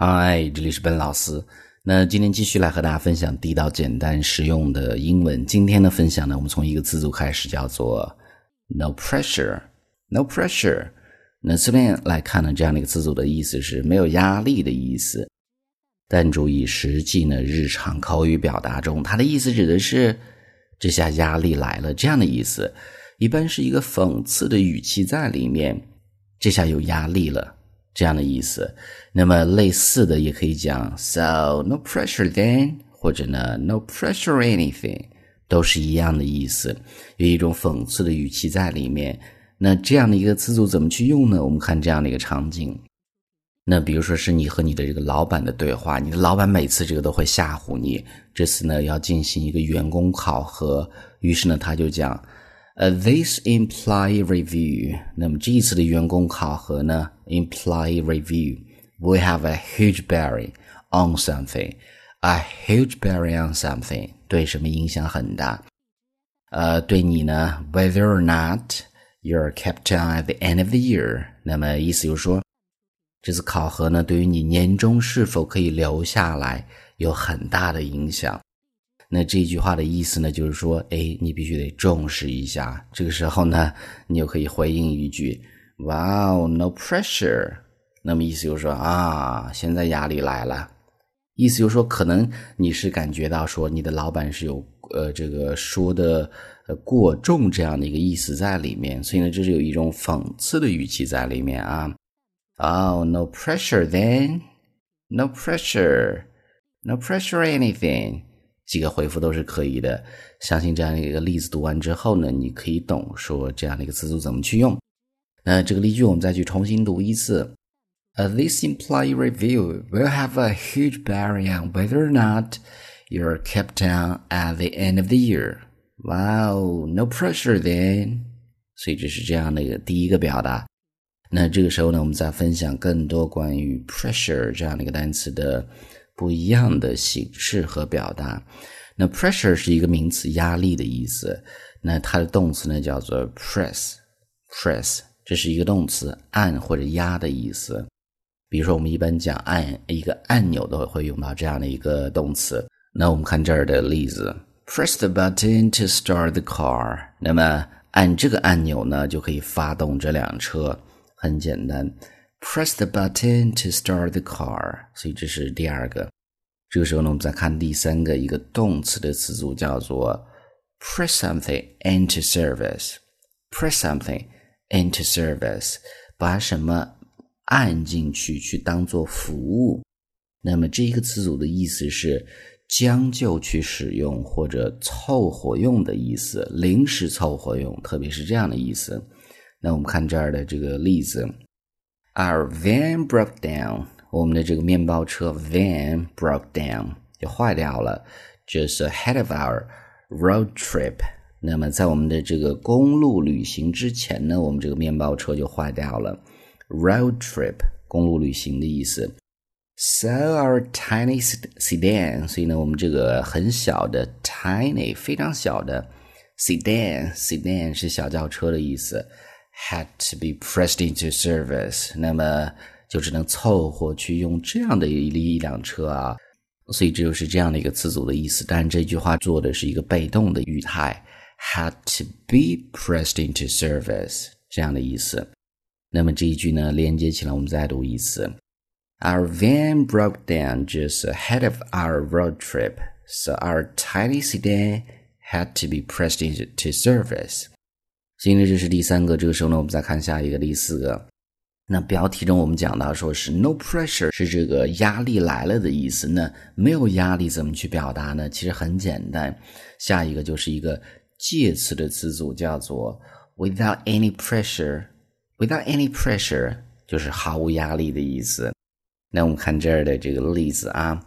嗨，这里是本老师。那今天继续来和大家分享地道、简单、实用的英文。今天的分享呢，我们从一个词组开始，叫做 “no pressure”。no pressure。那这边来看呢，这样的一个词组的意思是没有压力的意思。但注意，实际呢，日常口语表达中，它的意思指的是这下压力来了这样的意思，一般是一个讽刺的语气在里面。这下有压力了。这样的意思，那么类似的也可以讲，so no pressure then，或者呢 no pressure anything，都是一样的意思，有一种讽刺的语气在里面。那这样的一个词组怎么去用呢？我们看这样的一个场景，那比如说是你和你的这个老板的对话，你的老板每次这个都会吓唬你，这次呢要进行一个员工考核，于是呢他就讲。呃，this employee review，那么这一次的员工考核呢，employee review will have a huge bearing on something，a huge bearing on something 对什么影响很大？呃，对你呢，whether or not you're kept on at the end of the year，那么意思就是说，这次考核呢，对于你年终是否可以留下来有很大的影响。 那这句话的意思呢，就是说，哎，你必须得重视一下。这个时候呢，你就可以回应一句：“Wow, no pressure。”那么意思就是说啊，现在压力来了。意思就是说，可能你是感觉到说，你的老板是有呃这个说的呃过重这样的一个意思在里面，所以呢，这是有一种讽刺的语气在里面啊。Oh, no pressure then, no pressure, no pressure anything. 几个回复都是可以的，相信这样的一个例子读完之后呢，你可以懂说这样的一个词组怎么去用。那这个例句我们再去重新读一次。This employee review will have a huge bearing on whether or not you're kept down at the end of the year. Wow, no pressure then. 所以这是这样的一个第一个表达。那这个时候呢，我们再分享更多关于 pressure 这样的一个单词的。不一样的形式和表达。那 pressure 是一个名词，压力的意思。那它的动词呢叫做 press，press 这是一个动词，按或者压的意思。比如说，我们一般讲按一个按钮都会用到这样的一个动词。那我们看这儿的例子：press the button to start the car。那么按这个按钮呢，就可以发动这辆车。很简单。Press the button to start the car。所以这是第二个。这个时候呢，我们再看第三个一个动词的词组叫做 press something into service。press something into service，把什么按进去，去当做服务。那么这一个词组的意思是将就去使用或者凑合用的意思，临时凑合用，特别是这样的意思。那我们看这儿的这个例子。Our van broke down，我们的这个面包车 van broke down 就坏掉了，just ahead of our road trip。那么在我们的这个公路旅行之前呢，我们这个面包车就坏掉了。Road trip，公路旅行的意思。So our tiny sedan，所以呢，我们这个很小的 tiny，非常小的 sedan，sedan 是小轿车的意思。had to be pressed into service，那么就只能凑合去用这样的一一辆车啊，所以这就是这样的一个词组的意思。但这句话做的是一个被动的语态，had to be pressed into service 这样的意思。那么这一句呢，连接起来，我们再读一次：Our van broke down just ahead of our road trip, so our tiny sedan had to be pressed into service. 所以，这是第三个。这个时候呢，我们再看下一个第四个。那标题中我们讲到说是 no pressure，是这个压力来了的意思。那没有压力怎么去表达呢？其实很简单，下一个就是一个介词的词组，叫做 without any pressure。without any pressure 就是毫无压力的意思。那我们看这儿的这个例子啊，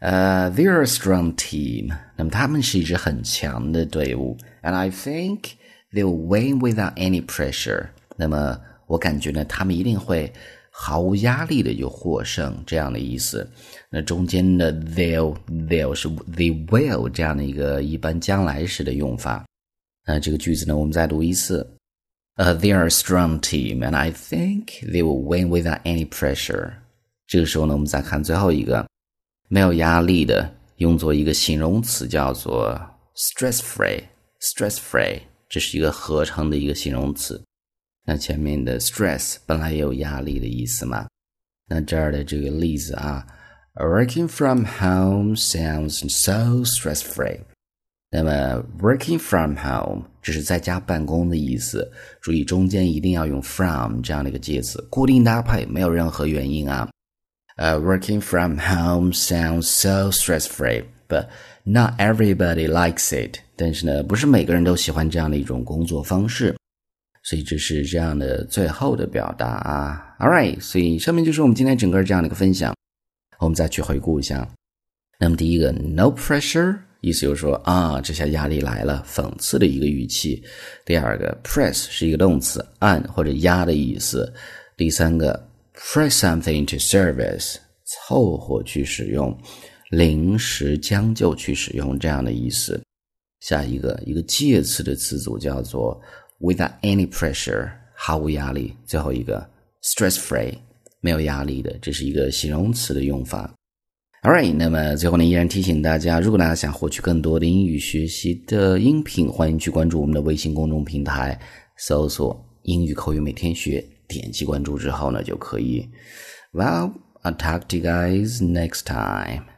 呃，they're a strong team。那么他们是一支很强的队伍，and I think。They'll win without any pressure。那么我感觉呢，他们一定会毫无压力的就获胜这样的意思。那中间的 they'll they'll 是 they will 这样的一个一般将来时的用法。那这个句子呢，我们再读一次。呃，they are strong team, and I think they will win without any pressure。这个时候呢，我们再看最后一个，没有压力的，用作一个形容词叫做 stress free。stress free 这是一个合成的一个形容词。那前面的 stress 本来也有压力的意思嘛？那这儿的这个例子啊，working from home sounds so stress free。那么 working from home 这是在家办公的意思，注意中间一定要用 from 这样的一个介词，固定搭配，没有任何原因啊。呃，working from home sounds so stress free，but not everybody likes it。但是呢，不是每个人都喜欢这样的一种工作方式。所以这是这样的最后的表达啊，All right，所以上面就是我们今天整个这样的一个分享，我们再去回顾一下。那么第一个，no pressure，意思就是说啊，这下压力来了，讽刺的一个语气。第二个，press 是一个动词，按或者压的意思。第三个，press something to service，凑合去使用，临时将就去使用这样的意思。下一个，一个介词的词组叫做。without any pressure，毫无压力。最后一个 stress free，没有压力的，这是一个形容词的用法。All right，那么最后呢，依然提醒大家，如果大家想获取更多的英语学习的音频，欢迎去关注我们的微信公众平台，搜索“英语口语每天学”，点击关注之后呢，就可以。Well, I'll talk to you guys next time.